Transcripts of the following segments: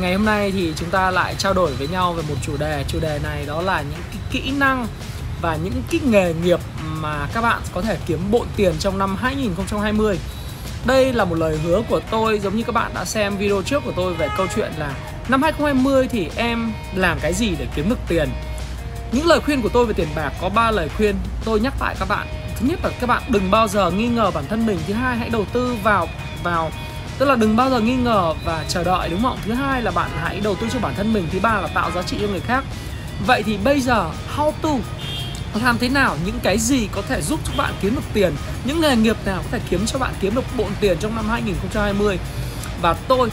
Ngày hôm nay thì chúng ta lại trao đổi với nhau về một chủ đề. Chủ đề này đó là những cái kỹ năng và những cái nghề nghiệp mà các bạn có thể kiếm bộn tiền trong năm 2020 Đây là một lời hứa của tôi, giống như các bạn đã xem video trước của tôi về câu chuyện là Năm 2020 thì em làm cái gì để kiếm được tiền? Những lời khuyên của tôi về tiền bạc có 3 lời khuyên. Tôi nhắc lại các bạn. Thứ nhất là các bạn đừng bao giờ nghi ngờ bản thân mình. Thứ hai, hãy đầu tư vào vào tức là đừng bao giờ nghi ngờ và chờ đợi, đúng không? Thứ hai là bạn hãy đầu tư cho bản thân mình, thứ ba là tạo giá trị cho người khác. Vậy thì bây giờ, how to? Làm thế nào? Những cái gì có thể giúp cho bạn kiếm được tiền? Những nghề nghiệp nào có thể kiếm cho bạn kiếm được bộn tiền trong năm 2020 và tôi,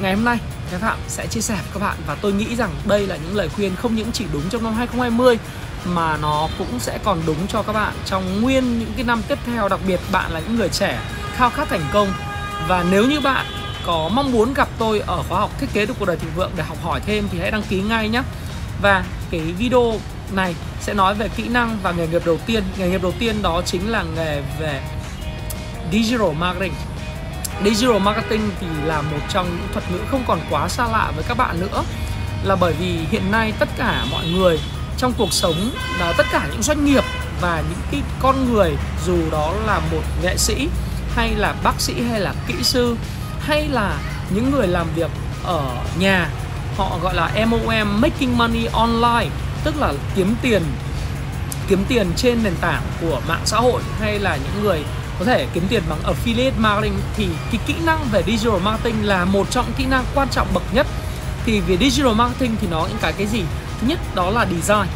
ngày hôm nay, Thái Phạm sẽ chia sẻ với các bạn và tôi nghĩ rằng đây là những lời khuyên không những chỉ đúng trong năm 2020 mà nó cũng sẽ còn đúng cho các bạn trong nguyên những cái năm tiếp theo. Đặc biệt, bạn là những người trẻ, khao khát thành công và nếu như bạn có mong muốn gặp tôi ở khóa học thiết kế được cuộc đời thịnh vượng để học hỏi thêm thì hãy đăng ký ngay nhé. Và cái video này sẽ nói về kỹ năng và nghề nghiệp đầu tiên. Nghề nghiệp đầu tiên đó chính là nghề về digital marketing. Digital marketing thì là một trong những thuật ngữ không còn quá xa lạ với các bạn nữa là bởi vì hiện nay tất cả mọi người trong cuộc sống là tất cả những doanh nghiệp và những cái con người dù đó là một nghệ sĩ hay là bác sĩ hay là kỹ sư, hay là những người làm việc ở nhà, họ gọi là MOM making money online, tức là kiếm tiền kiếm tiền trên nền tảng của mạng xã hội, hay là những người có thể kiếm tiền bằng affiliate marketing, thì cái kỹ năng về digital marketing là một trong kỹ năng quan trọng bậc nhất. Thì về digital marketing thì nó những cái cái gì? Thứ nhất, đó là design.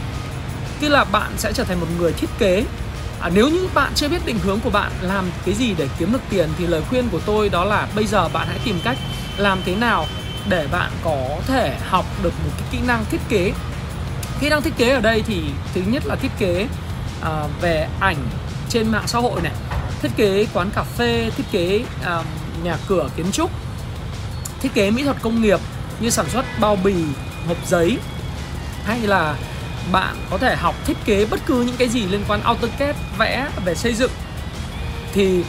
Tức là bạn sẽ trở thành một người thiết kế à, nếu như bạn chưa biết định hướng của bạn làm cái gì để kiếm được tiền thì lời khuyên của tôi đó là bây giờ bạn hãy tìm cách làm thế nào để bạn có thể học được một cái kỹ năng thiết kế. Kỹ năng thiết kế ở đây thì thứ nhất là thiết kế à, về ảnh trên mạng xã hội này thiết kế quán cà phê thiết kế à, nhà cửa kiến trúc thiết kế mỹ thuật công nghiệp như sản xuất bao bì hộp giấy hay là bạn có thể học thiết kế bất cứ những cái gì liên quan AutoCAD, vẽ về xây dựng. Thì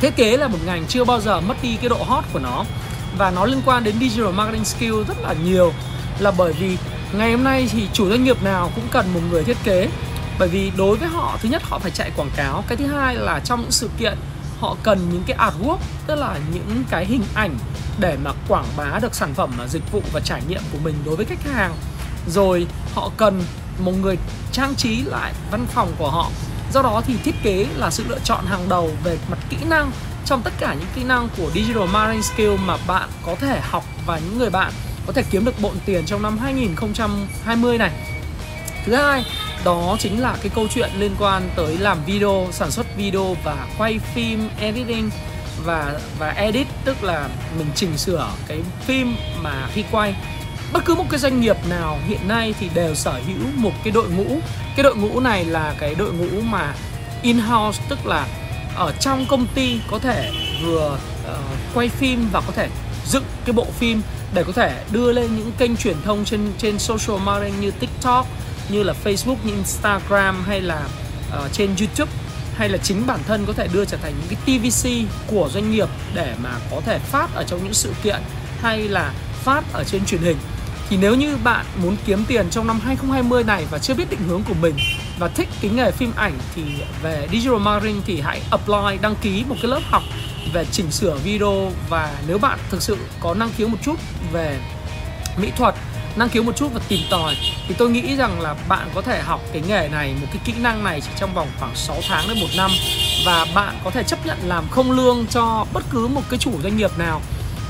thiết kế là một ngành chưa bao giờ mất đi cái độ hot của nó. Và nó liên quan đến digital marketing skill rất là nhiều. Là bởi vì ngày hôm nay thì chủ doanh nghiệp nào cũng cần một người thiết kế. Bởi vì đối với họ, thứ nhất họ phải chạy quảng cáo. Cái thứ hai là trong những sự kiện, họ cần những cái artwork, tức là những cái hình ảnh để mà quảng bá được sản phẩm dịch vụ và trải nghiệm của mình đối với khách hàng rồi họ cần một người trang trí lại văn phòng của họ. Do đó thì thiết kế là sự lựa chọn hàng đầu về mặt kỹ năng trong tất cả những kỹ năng của digital marketing skill mà bạn có thể học và những người bạn có thể kiếm được bộn tiền trong năm 2020 này. Thứ hai, đó chính là cái câu chuyện liên quan tới làm video, sản xuất video và quay phim editing và và edit, tức là mình chỉnh sửa cái phim mà khi quay bất cứ một cái doanh nghiệp nào hiện nay thì đều sở hữu một cái đội ngũ. Cái đội ngũ này là cái đội ngũ mà in house tức là ở trong công ty có thể vừa uh, quay phim và có thể dựng cái bộ phim để có thể đưa lên những kênh truyền thông trên trên social marketing như TikTok như là Facebook như Instagram hay là uh, trên YouTube hay là chính bản thân có thể đưa trở thành những cái TVC của doanh nghiệp để mà có thể phát ở trong những sự kiện hay là phát ở trên truyền hình thì nếu như bạn muốn kiếm tiền trong năm 2020 này và chưa biết định hướng của mình và thích cái nghề phim ảnh thì về digital marketing thì hãy apply, đăng ký một cái lớp học về chỉnh sửa video. Và nếu bạn thực sự có năng khiếu một chút về mỹ thuật, năng khiếu một chút và tìm tòi, thì tôi nghĩ rằng là bạn có thể học cái nghề này, một cái kỹ năng này chỉ trong vòng khoảng 6 tháng đến một năm. Và bạn có thể chấp nhận làm không lương cho bất cứ một cái chủ doanh nghiệp nào.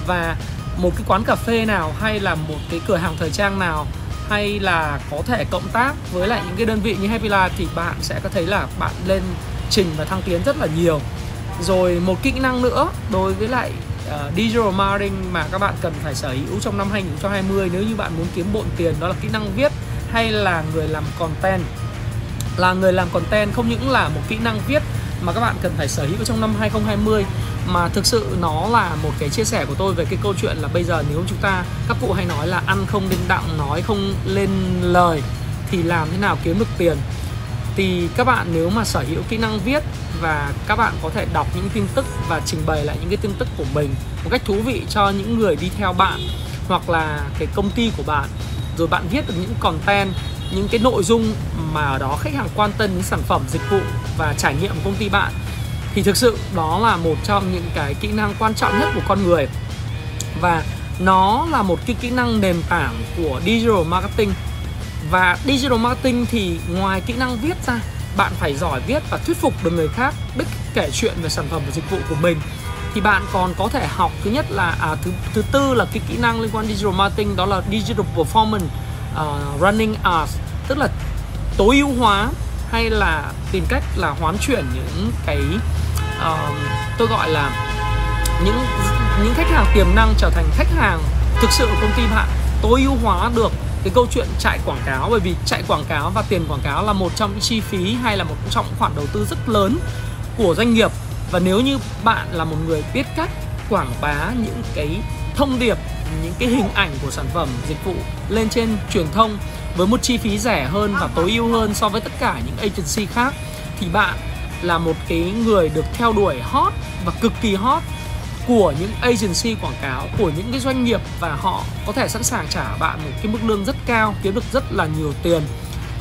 Và một cái quán cà phê nào hay là một cái cửa hàng thời trang nào hay là có thể cộng tác với lại những cái đơn vị như Happy Life thì bạn sẽ có thấy là bạn lên trình và thăng tiến rất là nhiều. Rồi một kỹ năng nữa đối với lại uh, digital marketing mà các bạn cần phải sở hữu trong năm 2020 nếu như bạn muốn kiếm bộn tiền đó là kỹ năng viết hay là người làm content. Là người làm content không những là một kỹ năng viết mà các bạn cần phải sở hữu trong năm 2020 mà thực sự nó là một cái chia sẻ của tôi về cái câu chuyện là bây giờ nếu chúng ta, các cụ hay nói là ăn không lên đặng nói không lên lời, thì làm thế nào kiếm được tiền? Thì các bạn nếu mà sở hữu kỹ năng viết và các bạn có thể đọc những tin tức và trình bày lại những cái tin tức của mình một cách thú vị cho những người đi theo bạn hoặc là cái công ty của bạn. Rồi bạn viết được những content, những cái nội dung mà ở đó khách hàng quan tâm những sản phẩm, dịch vụ và trải nghiệm của công ty bạn thì thực sự đó là một trong những cái kỹ năng quan trọng nhất của con người. Và nó là một cái kỹ năng nền tảng của digital marketing. Và digital marketing thì ngoài kỹ năng viết ra bạn phải giỏi viết và thuyết phục được người khác biết kể chuyện về sản phẩm và dịch vụ của mình. Thì bạn còn có thể học thứ nhất là à, thứ thứ tư là cái kỹ năng liên quan digital marketing đó là digital performance uh, running ads tức là tối ưu hóa hay là tìm cách là hoán chuyển những cái uh, tôi gọi là những những khách hàng tiềm năng trở thành khách hàng thực sự của công ty bạn tối ưu hóa được cái câu chuyện chạy quảng cáo. Bởi vì chạy quảng cáo và tiền quảng cáo là một trong những chi phí hay là một trong những khoản đầu tư rất lớn của doanh nghiệp. Và nếu như bạn là một người biết cách quảng bá những cái thông điệp những cái hình ảnh của sản phẩm dịch vụ lên trên truyền thông với một chi phí rẻ hơn và tối ưu hơn so với tất cả những agency khác, thì bạn là một cái người được theo đuổi hot và cực kỳ hot của những agency quảng cáo, của những cái doanh nghiệp và họ có thể sẵn sàng trả bạn một cái mức lương rất cao, kiếm được rất là nhiều tiền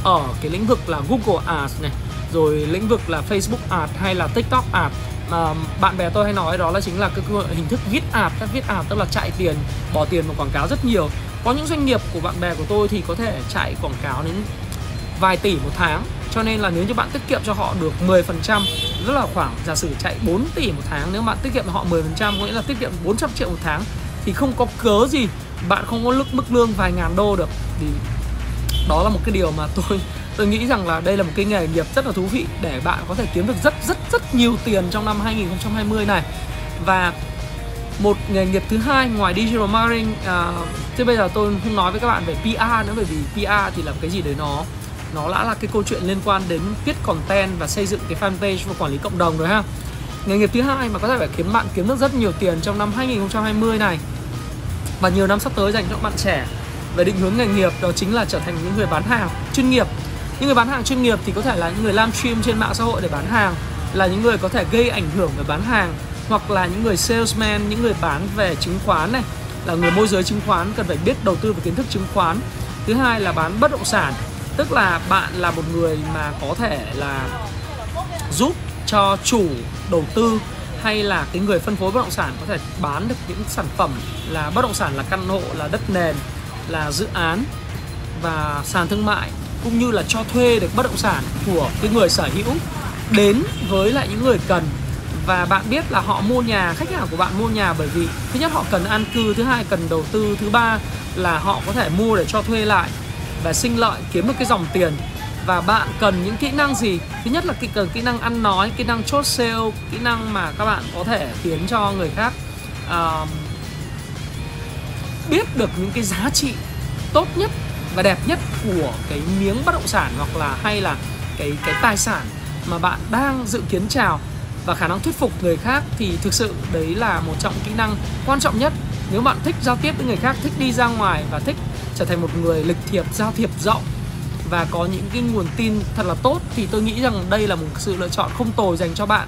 ở cái lĩnh vực là Google Ads này, rồi lĩnh vực là Facebook Ads hay là TikTok Ads. Mà bạn bè tôi hay nói đó là chính là cái hình thức viết ạt các viết ạt tức là chạy tiền, bỏ tiền vào quảng cáo rất nhiều có những doanh nghiệp của bạn bè của tôi thì có thể chạy quảng cáo đến vài tỷ một tháng. Cho nên là nếu như bạn tiết kiệm cho họ được 10% rất là khoảng giả sử chạy 4 tỷ một tháng, nếu bạn tiết kiệm cho họ 10% có nghĩa là tiết kiệm 400 triệu một tháng, thì không có cớ gì bạn không có mức mức lương vài ngàn đô được. Thì đó là một cái điều mà tôi tôi nghĩ rằng là đây là một cái nghề nghiệp rất là thú vị để bạn có thể kiếm được rất rất rất nhiều tiền trong năm 2020 này. Và một nghề nghiệp thứ hai ngoài digital marketing à, thế bây giờ tôi không nói với các bạn về PR nữa bởi vì PR thì là cái gì đấy nó nó đã là cái câu chuyện liên quan đến viết content và xây dựng cái fanpage và quản lý cộng đồng rồi ha. Nghề nghiệp thứ hai mà có thể phải kiếm bạn kiếm được rất nhiều tiền trong năm 2020 này. Và nhiều năm sắp tới dành cho các bạn trẻ. Về định hướng nghề nghiệp đó chính là trở thành những người bán hàng chuyên nghiệp. Những người bán hàng chuyên nghiệp thì có thể là những người livestream trên mạng xã hội để bán hàng là những người có thể gây ảnh hưởng về bán hàng hoặc là những người salesman, những người bán về chứng khoán này, là người môi giới chứng khoán cần phải biết đầu tư về kiến thức chứng khoán. Thứ hai là bán bất động sản, tức là bạn là một người mà có thể là giúp cho chủ đầu tư hay là cái người phân phối bất động sản có thể bán được những sản phẩm là bất động sản là căn hộ, là đất nền, là dự án và sàn thương mại, cũng như là cho thuê được bất động sản của cái người sở hữu đến với lại những người cần và bạn biết là họ mua nhà khách hàng của bạn mua nhà bởi vì thứ nhất họ cần an cư thứ hai cần đầu tư thứ ba là họ có thể mua để cho thuê lại và sinh lợi kiếm được cái dòng tiền. Và bạn cần những kỹ năng gì? Thứ nhất là kỹ cần kỹ năng ăn nói kỹ năng chốt sale kỹ năng mà các bạn có thể khiến cho người khác uh, biết được những cái giá trị tốt nhất và đẹp nhất của cái miếng bất động sản hoặc là hay là cái cái tài sản mà bạn đang dự kiến chào và khả năng thuyết phục người khác thì thực sự đấy là một trong kỹ năng quan trọng nhất. Nếu bạn thích giao tiếp với người khác, thích đi ra ngoài và thích trở thành một người lịch thiệp, giao thiệp rộng và có những cái nguồn tin thật là tốt thì tôi nghĩ rằng đây là một sự lựa chọn không tồi dành cho bạn.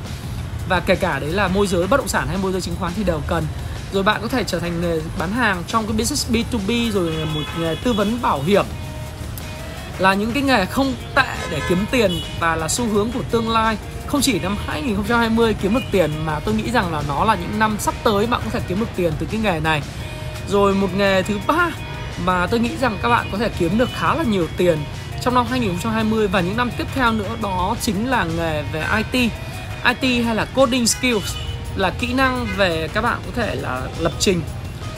Và kể cả đấy là môi giới bất động sản hay môi giới chứng khoán thì đều cần. Rồi bạn có thể trở thành nghề bán hàng trong cái business B2B rồi một nghề tư vấn bảo hiểm. Là những cái nghề không tệ để kiếm tiền và là xu hướng của tương lai không chỉ năm 2020 kiếm được tiền mà tôi nghĩ rằng là nó là những năm sắp tới bạn có thể kiếm được tiền từ cái nghề này. Rồi một nghề thứ ba mà tôi nghĩ rằng các bạn có thể kiếm được khá là nhiều tiền trong năm 2020 và những năm tiếp theo nữa đó chính là nghề về IT IT hay là coding skills là kỹ năng về các bạn có thể là lập trình.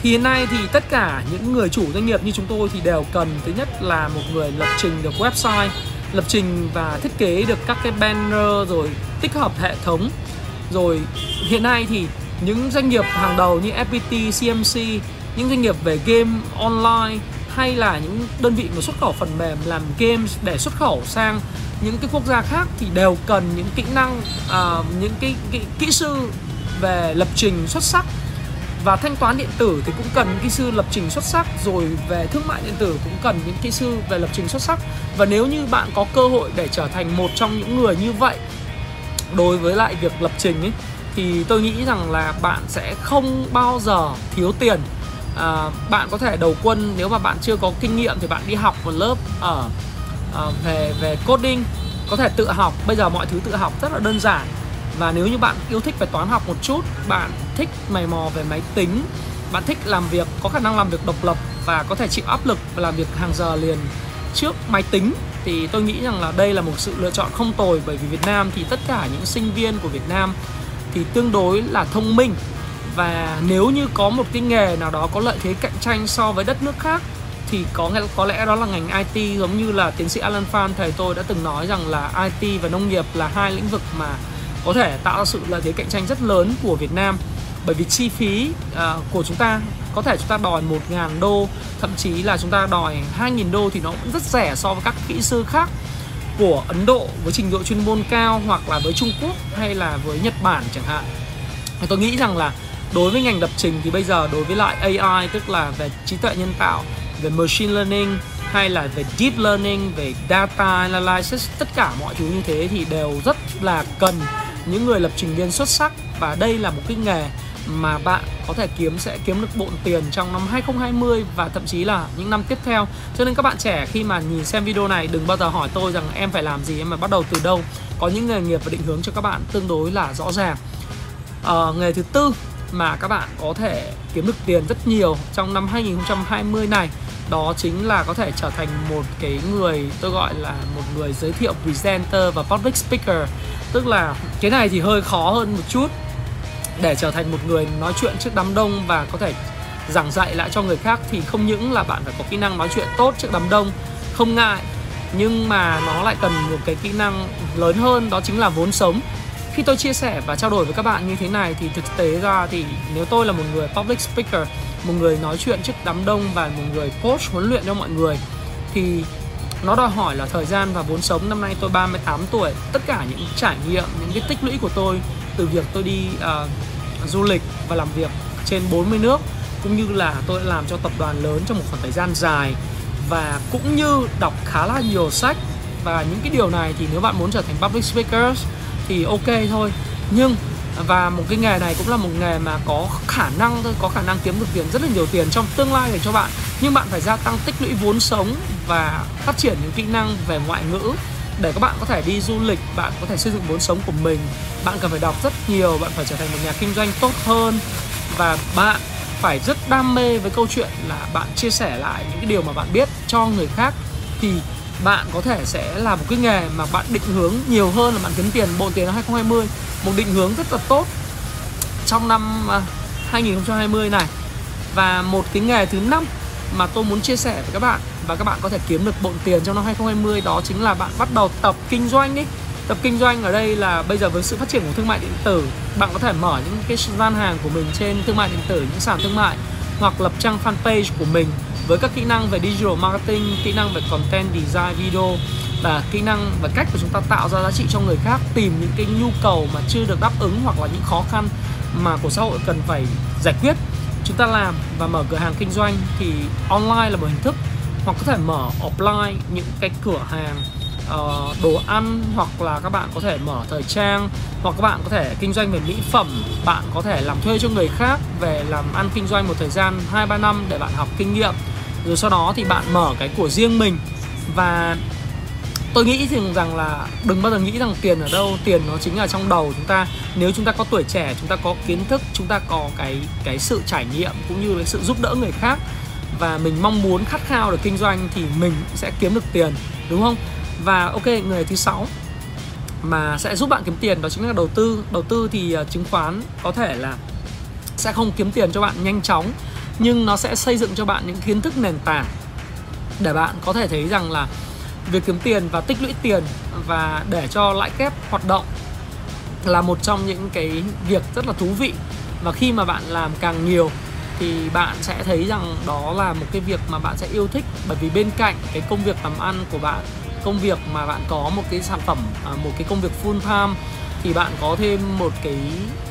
Thì hiện nay thì tất cả những người chủ doanh nghiệp như chúng tôi thì đều cần thứ nhất là một người lập trình được website lập trình và thiết kế được các cái banner rồi tích hợp hệ thống. Rồi hiện nay thì những doanh nghiệp hàng đầu như FPT, CMC, những doanh nghiệp về game online hay là những đơn vị mà xuất khẩu phần mềm làm games để xuất khẩu sang những cái quốc gia khác thì đều cần những kỹ năng uh, những cái, cái kỹ sư về lập trình xuất sắc và thanh toán điện tử thì cũng cần những kỹ sư lập trình xuất sắc rồi về thương mại điện tử cũng cần những kỹ sư về lập trình xuất sắc. Và nếu như bạn có cơ hội để trở thành một trong những người như vậy đối với lại việc lập trình ấy thì tôi nghĩ rằng là bạn sẽ không bao giờ thiếu tiền. À, bạn có thể đầu quân nếu mà bạn chưa có kinh nghiệm thì bạn đi học một lớp ở à, về về coding có thể tự học. Bây giờ mọi thứ tự học rất là đơn giản và nếu như bạn yêu thích về toán học một chút, bạn thích mày mò về máy tính, bạn thích làm việc, có khả năng làm việc độc lập và có thể chịu áp lực và làm việc hàng giờ liền trước máy tính, thì tôi nghĩ rằng là đây là một sự lựa chọn không tồi. Bởi vì Việt Nam thì tất cả những sinh viên của Việt Nam thì tương đối là thông minh. Và nếu như có một cái nghề nào đó có lợi thế cạnh tranh so với đất nước khác, thì có có lẽ đó là ngành IT giống như là tiến sĩ Alan Phan, thầy tôi đã từng nói rằng là IT và nông nghiệp là hai lĩnh vực mà có thể tạo ra sự lợi thế cạnh tranh rất lớn của Việt Nam. Bởi vì chi phí uh, của chúng ta có thể chúng ta đòi 1.000 đô thậm chí là chúng ta đòi 2.000 đô thì nó cũng rất rẻ so với các kỹ sư khác của Ấn Độ với trình độ chuyên môn cao hoặc là với Trung Quốc hay là với Nhật Bản chẳng hạn. Tôi nghĩ rằng là đối với ngành lập trình thì bây giờ đối với lại AI tức là về trí tuệ nhân tạo về machine learning hay là về deep learning về data analysis tất cả mọi thứ như thế thì đều rất là cần những người lập trình viên xuất sắc và đây là một cái nghề mà bạn có thể kiếm sẽ kiếm được bộn tiền trong năm 2020 và thậm chí là những năm tiếp theo. Cho nên các bạn trẻ khi mà nhìn xem video này đừng bao giờ hỏi tôi rằng em phải làm gì, em phải bắt đầu từ đâu. Có những nghề nghiệp và định hướng cho các bạn tương đối là rõ ràng. À, nghề thứ tư mà các bạn có thể kiếm được tiền rất nhiều trong năm 2020 này. Đó chính là có thể trở thành một cái người tôi gọi là một người giới thiệu presenter và public speaker. Tức là cái này thì hơi khó hơn một chút. Để trở thành một người nói chuyện trước đám đông và có thể giảng dạy lại cho người khác thì không những là bạn phải có kỹ năng nói chuyện tốt trước đám đông, không ngại, nhưng mà nó lại cần một cái kỹ năng lớn hơn, đó chính là vốn sống khi tôi chia sẻ và trao đổi với các bạn như thế này thì thực tế ra thì nếu tôi là một người public speaker một người nói chuyện trước đám đông và một người coach huấn luyện cho mọi người thì nó đòi hỏi là thời gian và vốn sống. Năm nay tôi 38 tuổi tất cả những trải nghiệm những cái tích lũy của tôi từ việc tôi đi uh, du lịch và làm việc trên 40 nước cũng như là tôi đã làm cho tập đoàn lớn trong một khoảng thời gian dài. Và cũng như đọc khá là nhiều sách. Và những cái điều này thì nếu bạn muốn trở thành public speakers thì ok thôi. Nhưng, và một cái nghề này cũng là một nghề mà có khả năng thôi, có khả năng kiếm được tiền, rất là nhiều tiền trong tương lai dành cho bạn. Nhưng bạn phải gia tăng tích lũy vốn sống và phát triển những kỹ năng về ngoại ngữ để các bạn có thể đi du lịch, bạn có thể xây dựng vốn sống của mình. Bạn cần phải đọc rất nhiều, bạn phải trở thành một nhà kinh doanh tốt hơn. Và bạn phải rất đam mê với câu chuyện là bạn chia sẻ lại những cái điều mà bạn biết cho người khác. Thì bạn có thể sẽ là một cái nghề mà bạn định hướng nhiều hơn là bạn kiếm tiền, bộ tiền năm 2020 một định hướng rất là tốt trong năm à, 2020 này. Và một cái nghề thứ năm mà tôi muốn chia sẻ với các bạn và các bạn có thể kiếm được bộn tiền trong năm 2020 đó chính là bạn bắt đầu tập kinh doanh đi. Tập kinh doanh ở đây là bây giờ với sự phát triển của thương mại điện tử, bạn có thể mở những cái gian hàng của mình trên thương mại điện tử, những sàn thương mại hoặc lập trang fanpage của mình với các kỹ năng về digital marketing kỹ năng về content design video và kỹ năng và cách của chúng ta tạo ra giá trị cho người khác tìm những cái nhu cầu mà chưa được đáp ứng hoặc là những khó khăn mà của xã hội cần phải giải quyết. Chúng ta làm và mở cửa hàng kinh doanh thì online là một hình thức hoặc có thể mở offline những cái cửa hàng uh, đồ ăn hoặc là các bạn có thể mở thời trang hoặc các bạn có thể kinh doanh về mỹ phẩm bạn có thể làm thuê cho người khác về làm ăn kinh doanh một thời gian 2 3 năm để bạn học kinh nghiệm rồi sau đó thì bạn mở cái của riêng mình. Và tôi nghĩ thì rằng là đừng bao giờ nghĩ rằng tiền ở đâu, tiền nó chính là trong đầu chúng ta. Nếu chúng ta có tuổi trẻ, chúng ta có kiến thức, chúng ta có cái cái sự trải nghiệm cũng như là sự giúp đỡ người khác và mình mong muốn khát khao được kinh doanh thì mình sẽ kiếm được tiền, đúng không? Và ok, người thứ sáu mà sẽ giúp bạn kiếm tiền đó chính là đầu tư. Đầu tư thì à, chứng khoán có thể là sẽ không kiếm tiền cho bạn nhanh chóng nhưng nó sẽ xây dựng cho bạn những kiến thức nền tảng để bạn có thể thấy rằng là việc kiếm tiền và tích lũy tiền và để cho lãi kép hoạt động là một trong những cái việc rất là thú vị. Và khi mà bạn làm càng nhiều thì bạn sẽ thấy rằng đó là một cái việc mà bạn sẽ yêu thích. Bởi vì bên cạnh cái công việc làm ăn của bạn, công việc mà bạn có một cái sản phẩm à, một cái công việc full time thì bạn có thêm một cái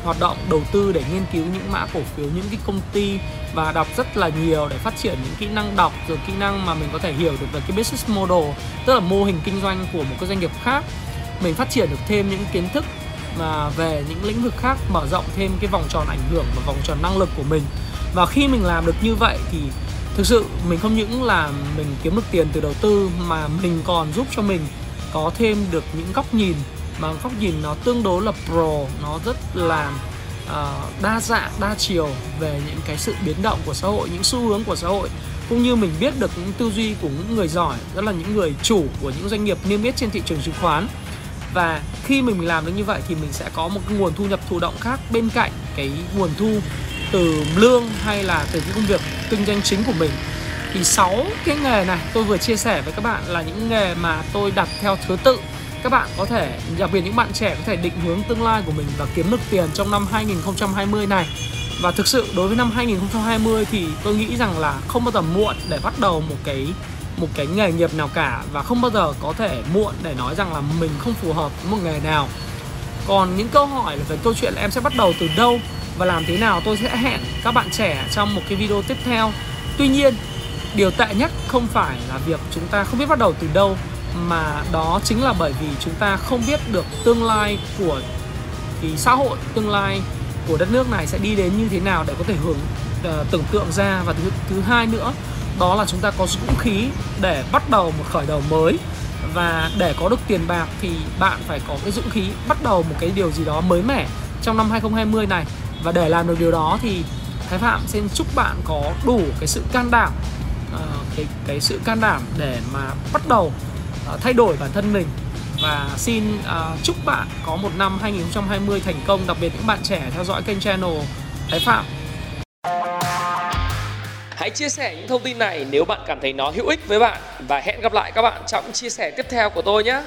hoạt động đầu tư để nghiên cứu những mã cổ phiếu, những cái công ty và đọc rất là nhiều để phát triển những kỹ năng đọc, rồi kỹ năng mà mình có thể hiểu được về cái business model, tức là mô hình kinh doanh của một cái doanh nghiệp khác. Mình phát triển được thêm những kiến thức mà về những lĩnh vực khác, mở rộng thêm cái vòng tròn ảnh hưởng và vòng tròn năng lực của mình. Và khi mình làm được như vậy thì thực sự mình không những là mình kiếm được tiền từ đầu tư mà mình còn giúp cho mình có thêm được những góc nhìn mà góc nhìn nó tương đối là pro nó rất là uh, đa dạng đa chiều về những cái sự biến động của xã hội những xu hướng của xã hội. Cũng như mình biết được những tư duy của những người giỏi rất là những người chủ của những doanh nghiệp niêm yết trên thị trường chứng khoán. Và khi mình làm được như vậy thì mình sẽ có một cái nguồn thu nhập thụ động khác bên cạnh cái nguồn thu từ lương hay là từ cái công việc kinh doanh chính của mình. Thì sáu cái nghề này tôi vừa chia sẻ với các bạn là những nghề mà tôi đặt theo thứ tự các bạn có thể, đặc biệt những bạn trẻ có thể định hướng tương lai của mình và kiếm được tiền trong năm 2020 này. Và thực sự đối với năm 2020 thì tôi nghĩ rằng là không bao giờ muộn để bắt đầu một cái một cái nghề nghiệp nào cả và không bao giờ có thể muộn để nói rằng là mình không phù hợp với một nghề nào. Còn những câu hỏi là về câu chuyện là em sẽ bắt đầu từ đâu và làm thế nào tôi sẽ hẹn các bạn trẻ trong một cái video tiếp theo. Tuy nhiên, điều tệ nhất không phải là việc chúng ta không biết bắt đầu từ đâu mà đó chính là bởi vì chúng ta không biết được tương lai của cái xã hội tương lai của đất nước này sẽ đi đến như thế nào để có thể hưởng uh, ờ, tưởng tượng ra. Và thứ thứ hai nữa đó là chúng ta có dũng khí để bắt đầu một khởi đầu mới. Và để có được tiền bạc thì bạn phải có cái dũng khí bắt đầu một cái điều gì đó mới mẻ trong năm 2020 này. Và để làm được điều đó thì Thái Phạm xin chúc bạn có đủ cái sự can đảm uh, cái cái sự can đảm để mà bắt đầu uh, thay đổi bản thân mình. Và xin uh, chúc bạn có một năm 2020 thành công đặc biệt những bạn trẻ theo dõi kênh channel Thái Phạm. Hãy chia sẻ những thông tin này nếu bạn cảm thấy nó hữu ích với bạn. Và hẹn gặp lại các bạn trong chia sẻ tiếp theo của tôi nhé.